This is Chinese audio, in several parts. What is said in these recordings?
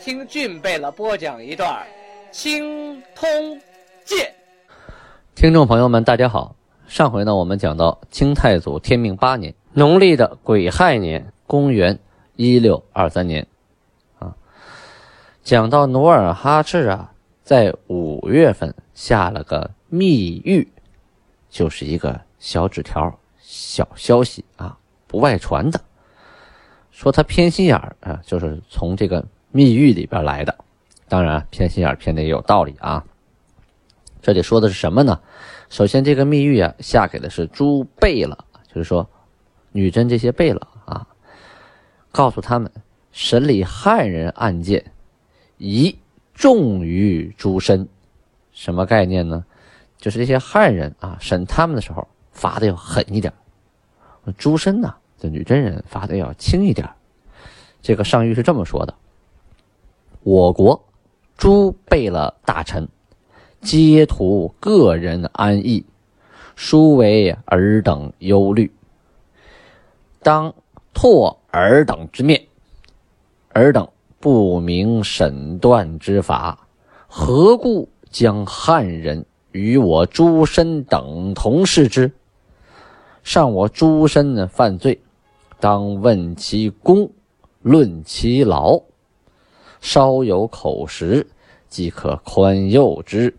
听俊贝勒播讲一段《青通剑》。听众朋友们，大家好。上回呢，我们讲到清太祖天命八年，农历的癸亥年，公元一六二三年，啊，讲到努尔哈赤啊，在五月份下了个密谕，就是一个小纸条、小消息啊，不外传的。说他偏心眼儿啊，就是从这个密谕里边来的。当然，偏心眼偏的也有道理啊。这里说的是什么呢？首先，这个密谕啊，下给的是诸贝勒，就是说女真这些贝勒啊，告诉他们审理汉人案件宜重于诸身。什么概念呢？就是这些汉人啊，审他们的时候罚的要狠一点，诸身呢。这女真人罚的要轻一点这个上谕是这么说的：我国诸贝勒大臣皆图个人安逸，殊为尔等忧虑，当拓尔等之面。尔等不明审断之法，何故将汉人与我诸身等同视之？上我诸身犯罪。当问其功，论其劳，稍有口实，即可宽宥之。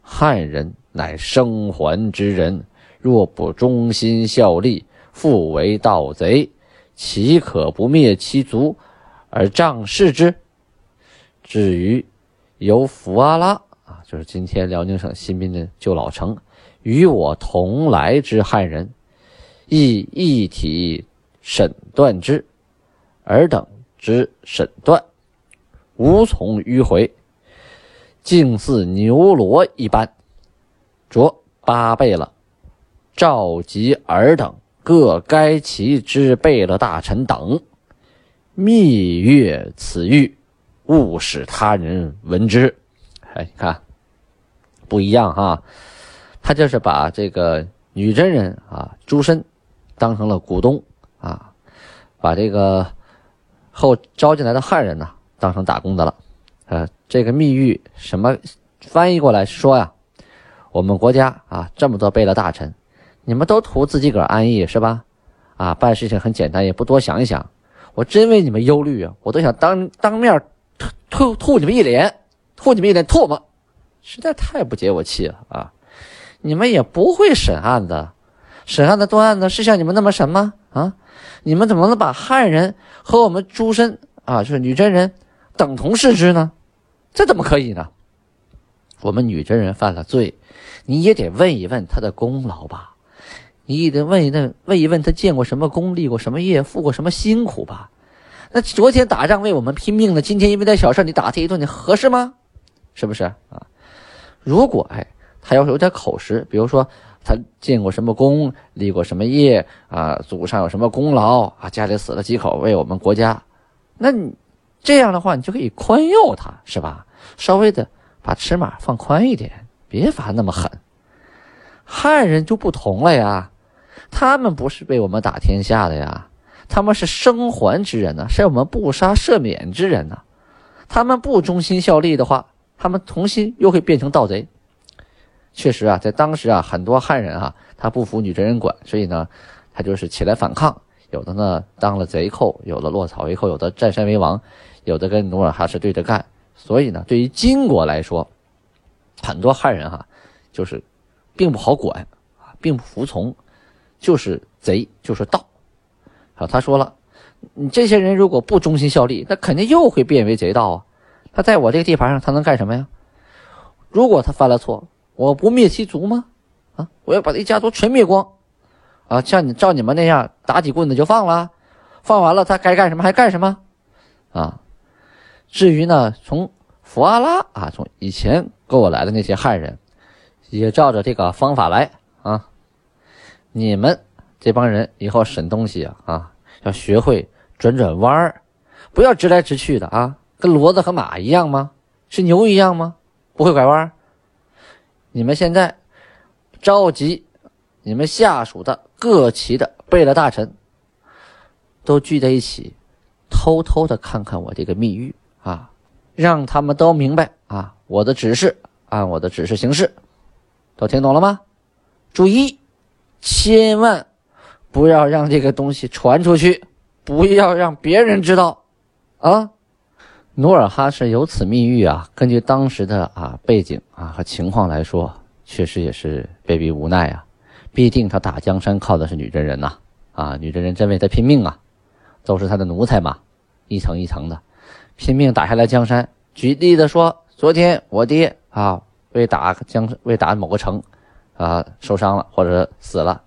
汉人乃生还之人，若不忠心效力，复为盗贼，岂可不灭其族而仗势之？至于由福阿拉啊，就是今天辽宁省新宾的旧老城，与我同来之汉人，亦一体。审断之，尔等之审断，无从迂回，竟似牛罗一般。着八贝勒召集尔等各该其之贝勒大臣等，密阅此谕，勿使他人闻之。哎，你看，不一样哈，他就是把这个女真人啊，诸身当成了股东。啊，把这个后招进来的汉人呢当成打工的了。呃，这个密谕什么翻译过来说呀，我们国家啊这么多贝勒大臣，你们都图自己个儿安逸是吧？啊，办事情很简单，也不多想一想。我真为你们忧虑啊，我都想当当面吐吐吐你们一脸，吐你们一脸唾沫，实在太不解我气了啊！你们也不会审案子，审案子断案子是像你们那么审吗？啊？你们怎么能把汉人和我们诸身啊，就是女真人等同视之呢？这怎么可以呢？我们女真人犯了罪，你也得问一问他的功劳吧，你也得问一问，问一问他建过什么功，立过什么业，付过什么辛苦吧？那昨天打仗为我们拼命的，今天因为点小事你打他一顿，你合适吗？是不是啊？如果哎，他要是有点口实，比如说。他建过什么功，立过什么业啊？祖上有什么功劳啊？家里死了几口为我们国家，那你这样的话，你就可以宽宥他，是吧？稍微的把尺码放宽一点，别罚那么狠。汉人就不同了呀，他们不是被我们打天下的呀，他们是生还之人呢，是我们不杀赦免之人呢。他们不忠心效力的话，他们重新又会变成盗贼。确实啊，在当时啊，很多汉人啊，他不服女真人管，所以呢，他就是起来反抗。有的呢当了贼寇，有的落草为寇，有的占山为王，有的跟努尔哈赤对着干。所以呢，对于金国来说，很多汉人哈，就是并不好管啊，并不服从，就是贼，就是盗。好，他说了，你这些人如果不忠心效力，那肯定又会变为贼盗啊。他在我这个地盘上，他能干什么呀？如果他犯了错，我不灭其族吗？啊！我要把这一家族全灭光，啊！像你照你们那样打几棍子就放了，放完了他该干什么还干什么，啊！至于呢，从福阿拉啊，从以前跟我来的那些汉人，也照着这个方法来啊。你们这帮人以后审东西啊啊，要学会转转弯儿，不要直来直去的啊，跟骡子和马一样吗？是牛一样吗？不会拐弯？你们现在着急你们下属的各旗的贝勒大臣，都聚在一起，偷偷的看看我这个密谕啊，让他们都明白啊，我的指示，按我的指示行事，都听懂了吗？注意，千万不要让这个东西传出去，不要让别人知道啊。努尔哈赤有此密谕啊，根据当时的啊背景啊和情况来说，确实也是被逼无奈啊。必定他打江山靠的是女真人呐，啊，女真人真为他拼命啊，都是他的奴才嘛，一层一层的拼命打下来江山。举例的说，昨天我爹啊为打江为打某个城啊受伤了或者死了，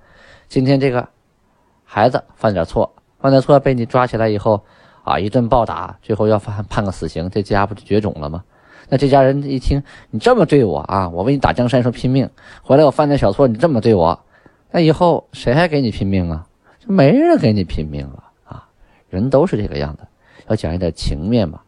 今天这个孩子犯点错，犯点错被你抓起来以后。啊！一顿暴打，最后要判判个死刑，这家不就绝种了吗？那这家人一听你这么对我啊，我为你打江山时候拼命，回来我犯点小错，你这么对我，那以后谁还给你拼命啊？就没人给你拼命了啊！人都是这个样子，要讲一点情面嘛。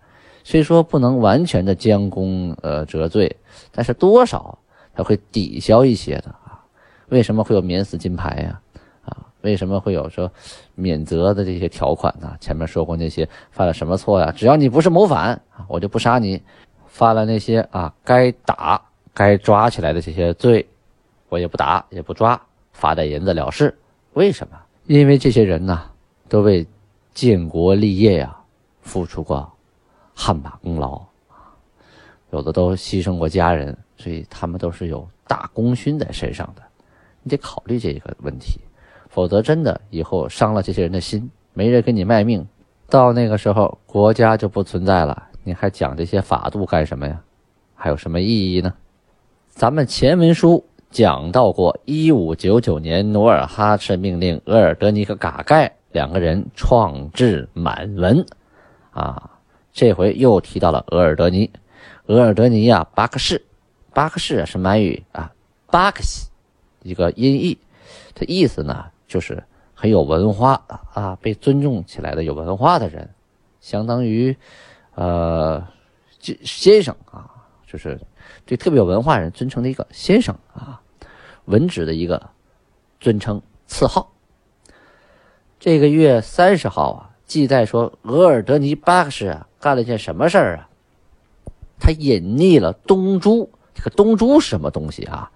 虽说不能完全的将功呃折罪，但是多少他会抵消一些的啊。为什么会有免死金牌呀？啊为什么会有说免责的这些条款呢？前面说过那些犯了什么错呀？只要你不是谋反啊，我就不杀你；犯了那些啊该打、该抓起来的这些罪，我也不打也不抓，罚点银子了事。为什么？因为这些人呢，都为建国立业呀付出过汗马功劳有的都牺牲过家人，所以他们都是有大功勋在身上的。你得考虑这个问题。否则，真的以后伤了这些人的心，没人给你卖命，到那个时候国家就不存在了。你还讲这些法度干什么呀？还有什么意义呢？咱们前文书讲到过，一五九九年，努尔哈赤命令额尔德尼和嘎盖两个人创制满文，啊，这回又提到了额尔德尼。额尔德尼啊，巴克士，巴克士是满语啊，巴克西，一个音译，它意思呢？就是很有文化啊，被尊重起来的有文化的人，相当于，呃，先生啊，就是对特别有文化人尊称的一个先生啊，文职的一个尊称赐号。这个月三十号啊，记载说额尔德尼巴克什啊干了件什么事儿啊？他隐匿了东珠。这个东珠是什么东西啊？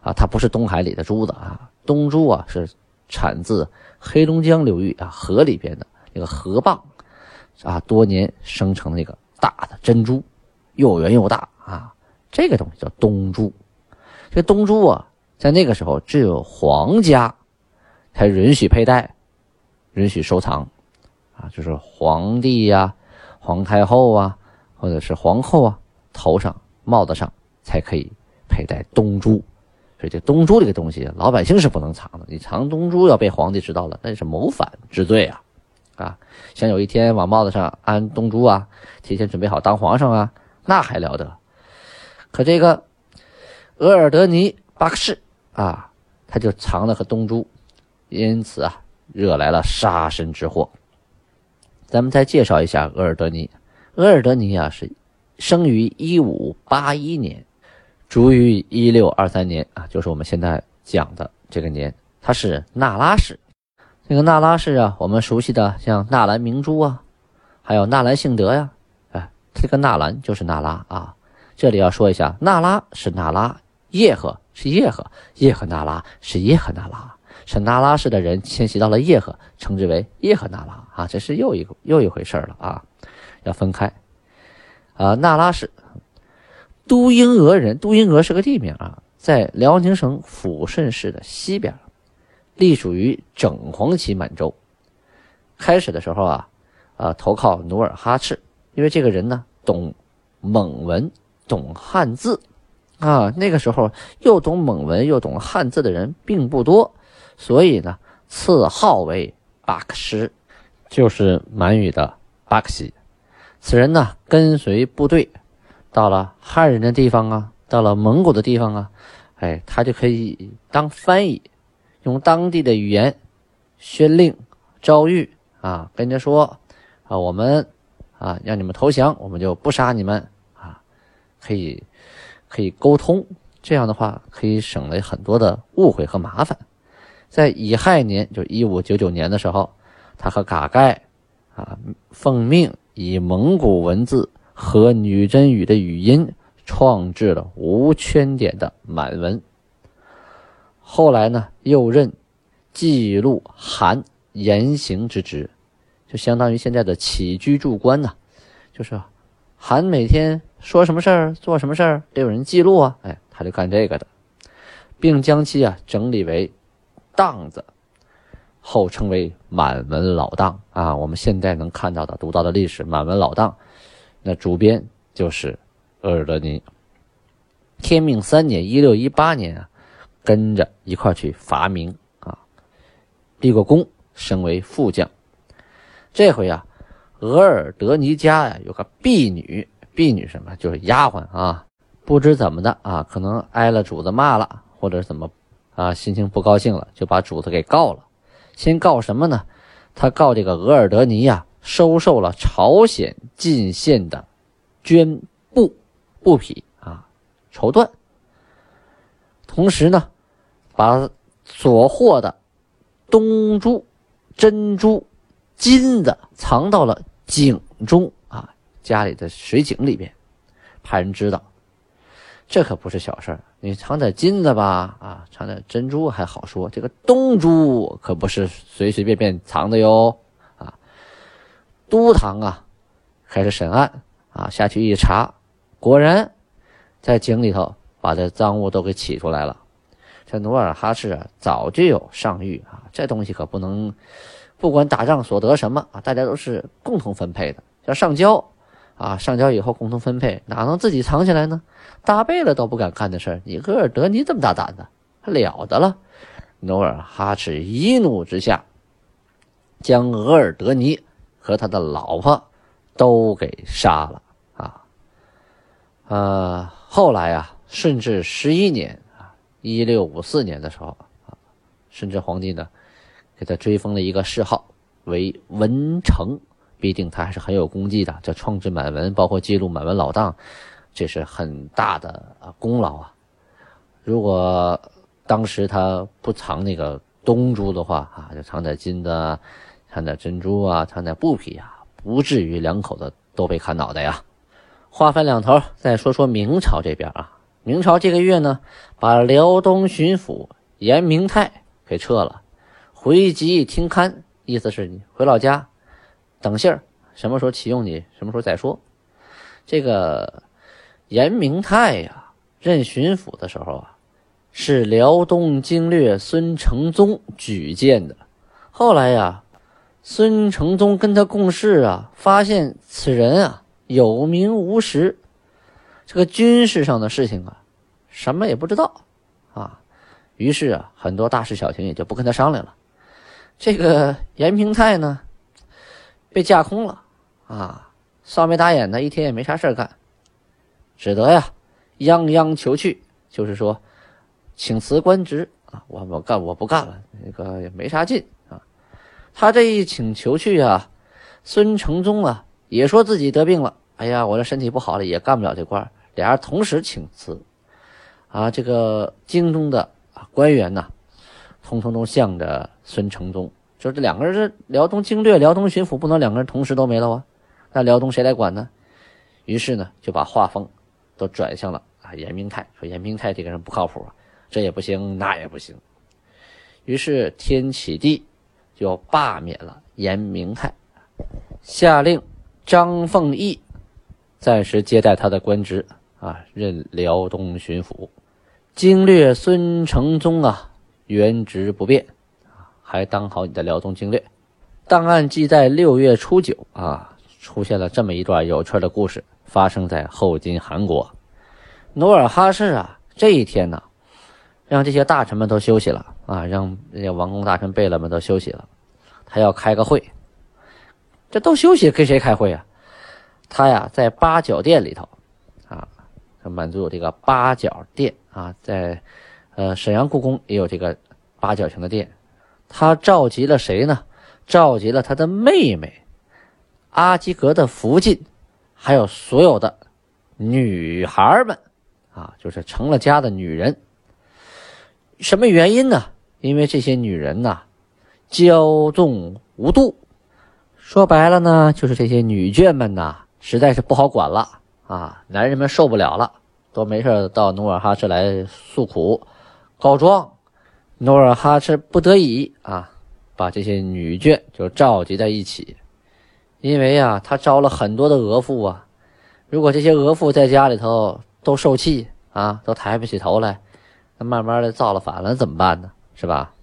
啊，它不是东海里的珠子啊，东珠啊是。产自黑龙江流域啊河里边的那个河蚌，啊多年生成的那个大的珍珠，又圆又大啊，这个东西叫东珠。这东珠啊，在那个时候只有皇家才允许佩戴，允许收藏，啊，就是皇帝呀、皇太后啊，或者是皇后啊，头上帽子上才可以佩戴东珠。所以这东珠这个东西，老百姓是不能藏的。你藏东珠要被皇帝知道了，那是谋反之罪啊！啊，想有一天往帽子上安东珠啊，提前准备好当皇上啊，那还了得？可这个额尔德尼巴克士啊，他就藏了个东珠，因此啊，惹来了杀身之祸。咱们再介绍一下额尔德尼。额尔德尼啊，是生于一五八一年。卒于一六二三年啊，就是我们现在讲的这个年，他是那拉氏。这个那拉氏啊，我们熟悉的像纳兰明珠啊，还有纳兰性德呀，哎，这个纳兰就是那拉啊。这里要说一下，那拉是那拉，叶赫是叶赫，叶赫那拉是叶赫那拉，是那拉氏的人迁徙到了叶赫，称之为叶赫那拉啊，这是又一个又一回事了啊，要分开啊，那拉氏。都英俄人，都英俄是个地名啊，在辽宁省抚顺市的西边，隶属于整黄旗满洲。开始的时候啊，啊投靠努尔哈赤，因为这个人呢懂蒙文，懂汉字，啊那个时候又懂蒙文又懂汉字的人并不多，所以呢赐号为巴克什，就是满语的巴克西。此人呢，跟随部队到了汉人的地方啊，到了蒙古的地方啊，哎，他就可以当翻译，用当地的语言宣令诏谕啊，跟人家说啊，我们啊让你们投降，我们就不杀你们啊，可以可以沟通，这样的话可以省了很多的误会和麻烦。在乙亥年，就一五九九年的时候，他和嘎盖啊奉命。以蒙古文字和女真语的语音创制了无圈点的满文。后来呢，又任记录韩言行之职，就相当于现在的起居注官呐。就是韩每天说什么事儿、做什么事儿，得有人记录啊。哎，他就干这个的，并将其啊整理为档子。后称为满文老档啊，我们现在能看到的、读到的历史满文老档，那主编就是额尔德尼。天命三年（一六一八年）啊，跟着一块去伐明啊，立过功，升为副将。这回啊，额尔德尼家呀有个婢女，婢女什么就是丫鬟啊，不知怎么的啊，可能挨了主子骂了，或者怎么啊，心情不高兴了，就把主子给告了。先告什么呢？他告这个额尔德尼呀，收受了朝鲜进献的绢布布匹啊，绸缎。同时呢，把所获的东珠、珍珠、金子藏到了井中，家里的水井里边，怕人知道。这可不是小事儿，你藏点金子吧，啊，藏点珍珠还好说，这个东珠可不是随随便便藏的哟，啊，都堂啊，开始审案啊，下去一查，果然在井里头把这赃物都给取出来了。这努尔哈赤啊，早就有上谕啊，这东西可不能，不管打仗所得什么啊，大家都是共同分配的，要上交。啊，上交以后共同分配，哪能自己藏起来呢？大贝勒都不敢干的事儿，你额尔德尼这么大胆的，还了得了？努尔哈赤一怒之下，将额尔德尼和他的老婆都给杀了。啊，呃，后来啊，顺治十一年啊，一六五四年的时候啊，顺治皇帝呢，给他追封了一个谥号为文成。必定他还是很有功绩的，这创制满文，包括记录满文老档，这是很大的功劳啊！如果当时他不藏那个东珠的话啊，就藏点金的，藏点珍珠啊，藏点布匹啊，不至于两口子都被砍脑袋呀。话分两头，再说说明朝这边啊，明朝这个月呢，把辽东巡抚严明泰给撤了，回籍听勘，意思是你回老家。等信儿，什么时候启用你，什么时候再说。这个严明泰呀，任巡抚的时候啊，是辽东经略孙承宗举荐的。后来呀，孙承宗跟他共事啊，发现此人啊有名无实，这个军事上的事情啊，什么也不知道啊。于是啊，很多大事小情也就不跟他商量了。这个严明泰呢？被架空了，啊，少眉打眼的，一天也没啥事干，只得呀，泱泱求去，就是说，请辞官职啊，我我干我不干了，那个也没啥劲啊。他这一请求去啊，孙承宗啊也说自己得病了，哎呀，我这身体不好了，也干不了这官，俩人同时请辞，啊，这个京中的啊官员呐，通通都向着孙承宗。就这两个人，这辽东经略、辽东巡抚不能两个人同时都没了啊？那辽东谁来管呢？于是呢，就把画风都转向了啊严明泰，说严明泰这个人不靠谱啊，这也不行，那也不行。于是天启帝就罢免了严明泰，下令张凤义暂时接待他的官职啊，任辽东巡抚。经略孙承宗啊，原职不变。还当好你的辽东经略。档案记载，六月初九啊，出现了这么一段有趣的故事，发生在后金韩国。努尔哈赤啊，这一天呢，让这些大臣们都休息了啊，让那些王公大臣、贝勒们都休息了，他要开个会。这都休息，跟谁开会啊？他呀在八角殿里头，啊，满族有这个八角殿啊，在呃沈阳故宫也有这个八角形的殿。他召集了谁呢？召集了他的妹妹阿基格的福晋，还有所有的女孩们啊，就是成了家的女人。什么原因呢？因为这些女人呐，骄纵无度。说白了呢，就是这些女眷们呐，实在是不好管了啊！男人们受不了了，都没事到努尔哈赤来诉苦、告状。努尔哈赤不得已啊，把这些女眷就召集在一起，因为啊，他招了很多的额驸啊。如果这些额驸在家里头都受气啊，都抬不起头来。那慢慢的造了反了怎么办呢？是吧？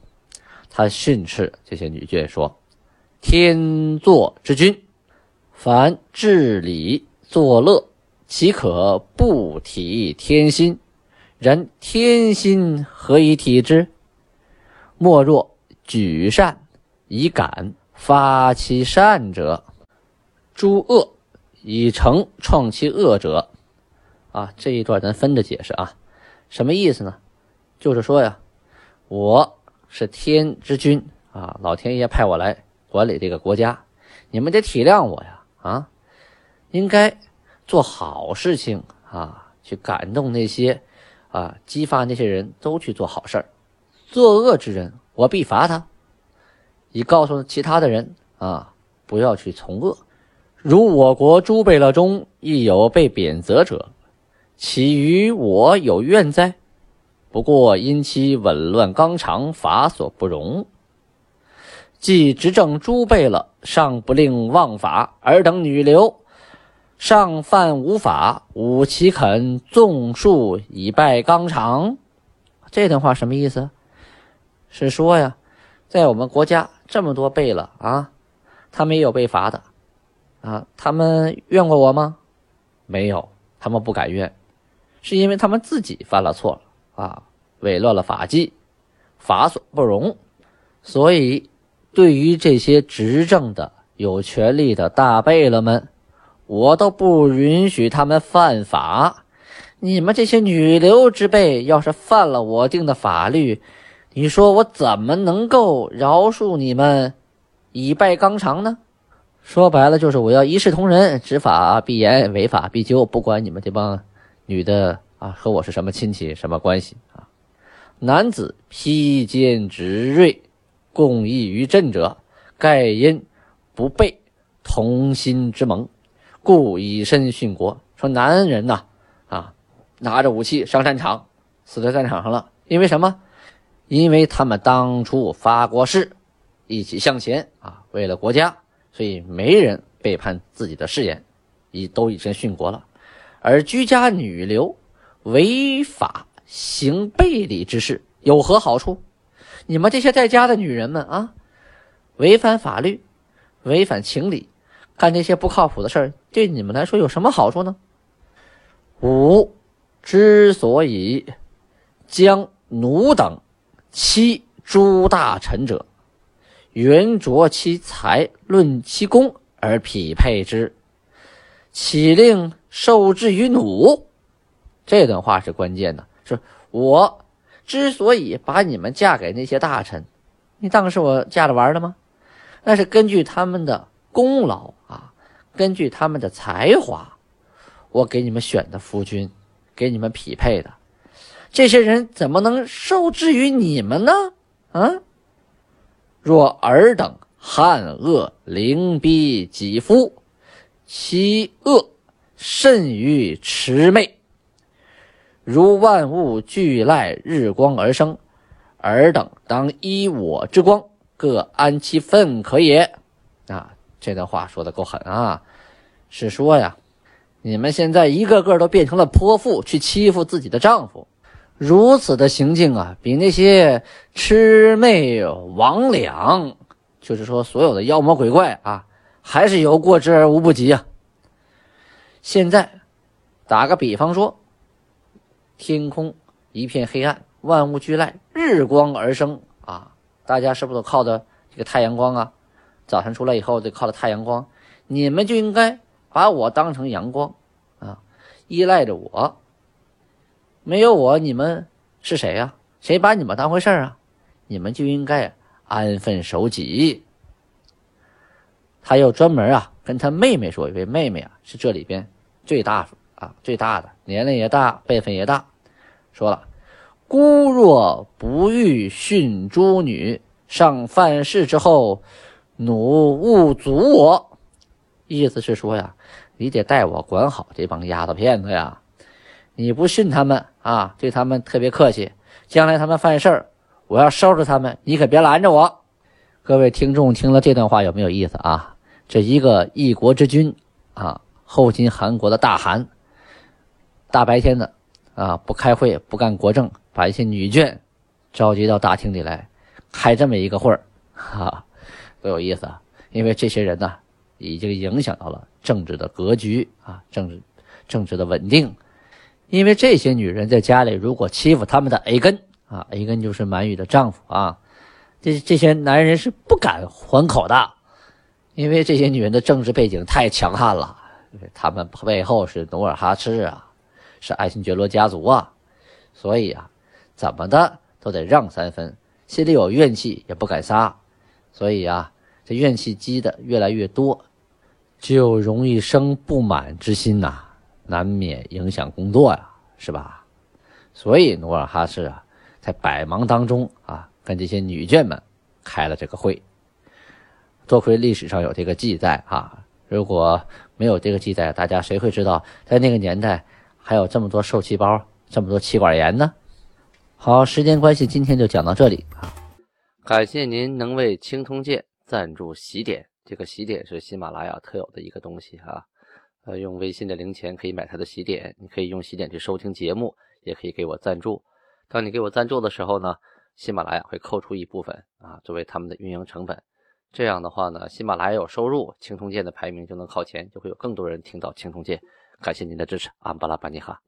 他训斥这些女眷说：“天作之君，凡治理作乐，岂可不体天心？然天心何以体之？莫若举善以感发其善者，诸恶以成创其恶者。”啊，这一段咱分着解释啊，什么意思呢？就是说呀，我是天之君啊，老天爷派我来管理这个国家，你们得体谅我呀啊，应该做好事情啊，去感动那些啊，激发那些人都去做好事儿。作恶之人，我必罚他，以告诉其他的人啊，不要去从恶。如我国诸贝勒中亦有被贬责者，其与我有怨哉？不过因其紊乱纲常，法所不容。既执政诸贝勒，尚不令忘法；尔等女流，尚犯无法，吾岂肯纵数以败纲常？这段话什么意思？是说呀，在我们国家这么多贝了啊，他们也有被罚的啊，他们怨过我吗？没有，他们不敢怨，是因为他们自己犯了错。啊，违乱了法纪，法所不容，所以对于这些执政的有权力的大贝勒们，我都不允许他们犯法。你们这些女流之辈，要是犯了我定的法律，你说我怎么能够饶恕你们，以败纲常呢？说白了，就是我要一视同仁，执法必严，违法必究，不管你们这帮女的。啊，和我是什么亲戚，什么关系啊？男子披坚执锐，共议于阵者，盖因不备同心之盟，故以身殉国。说男人呐，啊，拿着武器上战场，死在战场上了，因为什么？因为他们当初发过誓，一起向前啊，为了国家，所以没人背叛自己的誓言，已都已经殉国了。而居家女流。违法行背礼之事有何好处？你们这些在家的女人们啊，违反法律、违反情理，干这些不靠谱的事儿，对你们来说有什么好处呢？吾之所以将奴等欺诸大臣者，原着其才，论其功而匹配之，岂令受制于奴？这段话是关键的，是我之所以把你们嫁给那些大臣，你当是我嫁着玩的吗？那是根据他们的功劳啊，根据他们的才华，我给你们选的夫君，给你们匹配的。这些人怎么能受制于你们呢？啊？若尔等汉恶凌逼己夫，其恶甚于魑魅。如万物俱赖日光而生，尔等当依我之光，各安其分可也。啊，这段话说的够狠啊！是说呀，你们现在一个个都变成了泼妇，去欺负自己的丈夫，如此的行径啊，比那些魑魅魍魉，就是说所有的妖魔鬼怪啊，还是有过之而无不及啊。现在打个比方说。天空一片黑暗，万物俱赖，日光而生啊！大家是不是都靠着这个太阳光啊？早晨出来以后得靠着太阳光，你们就应该把我当成阳光啊，依赖着我。没有我，你们是谁呀？谁把你们当回事啊？你们就应该安分守己。他又专门啊跟他妹妹说，因为妹妹啊是这里边最大啊最大的，年龄也大，辈分也大。说了，孤若不欲训诸女，上犯事之后，奴勿阻我。意思是说呀，你得带我管好这帮丫头片子呀。你不训他们啊，对他们特别客气，将来他们犯事儿，我要收拾他们，你可别拦着我。各位听众听了这段话有没有意思啊？这一个一国之君啊，后金韩国的大汗，大白天的啊，不开会不干国政，把一些女眷召集到大厅里来，开这么一个会儿，哈，多有意思啊！因为这些人呢，已经影响到了政治的格局啊，政治政治的稳定。因为这些女人在家里，如果欺负他们的 A 根啊，A 根就是满语的丈夫啊，这这些男人是不敢还口的，因为这些女人的政治背景太强悍了，他们背后是努尔哈赤啊，是爱新觉罗家族啊，所以啊，怎么的都得让三分，心里有怨气也不敢撒，所以啊，这怨气积的越来越多，就容易生不满之心呐。难免影响工作呀，是吧？所以努尔哈赤啊，在百忙当中啊，跟这些女眷们开了这个会。多亏历史上有这个记载啊，如果没有这个记载，大家谁会知道在那个年代还有这么多受气包、这么多气管炎呢？好，时间关系，今天就讲到这里啊。感谢您能为青铜剑赞助喜点，这个喜点是喜马拉雅特有的一个东西啊。呃，用微信的零钱可以买他的喜点，你可以用喜点去收听节目，也可以给我赞助。当你给我赞助的时候呢，喜马拉雅会扣除一部分啊，作为他们的运营成本。这样的话呢，喜马拉雅有收入，青铜剑的排名就能靠前，就会有更多人听到青铜剑。感谢您的支持，安巴拉巴尼哈。